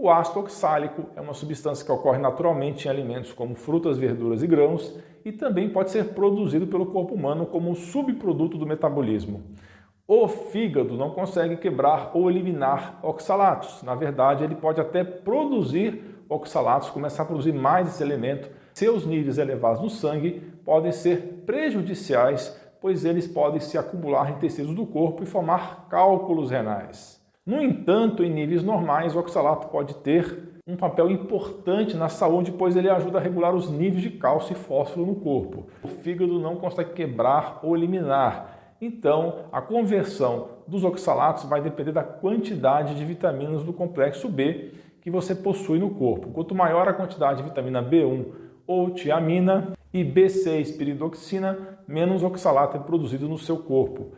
O ácido oxálico é uma substância que ocorre naturalmente em alimentos como frutas, verduras e grãos e também pode ser produzido pelo corpo humano como um subproduto do metabolismo. O fígado não consegue quebrar ou eliminar oxalatos. Na verdade, ele pode até produzir oxalatos, começar a produzir mais esse elemento. Seus níveis elevados no sangue podem ser prejudiciais, pois eles podem se acumular em tecidos do corpo e formar cálculos renais. No entanto, em níveis normais, o oxalato pode ter um papel importante na saúde, pois ele ajuda a regular os níveis de cálcio e fósforo no corpo. O fígado não consegue quebrar ou eliminar. Então, a conversão dos oxalatos vai depender da quantidade de vitaminas do complexo B que você possui no corpo. Quanto maior a quantidade de vitamina B1 ou tiamina e B6 piridoxina, menos oxalato é produzido no seu corpo.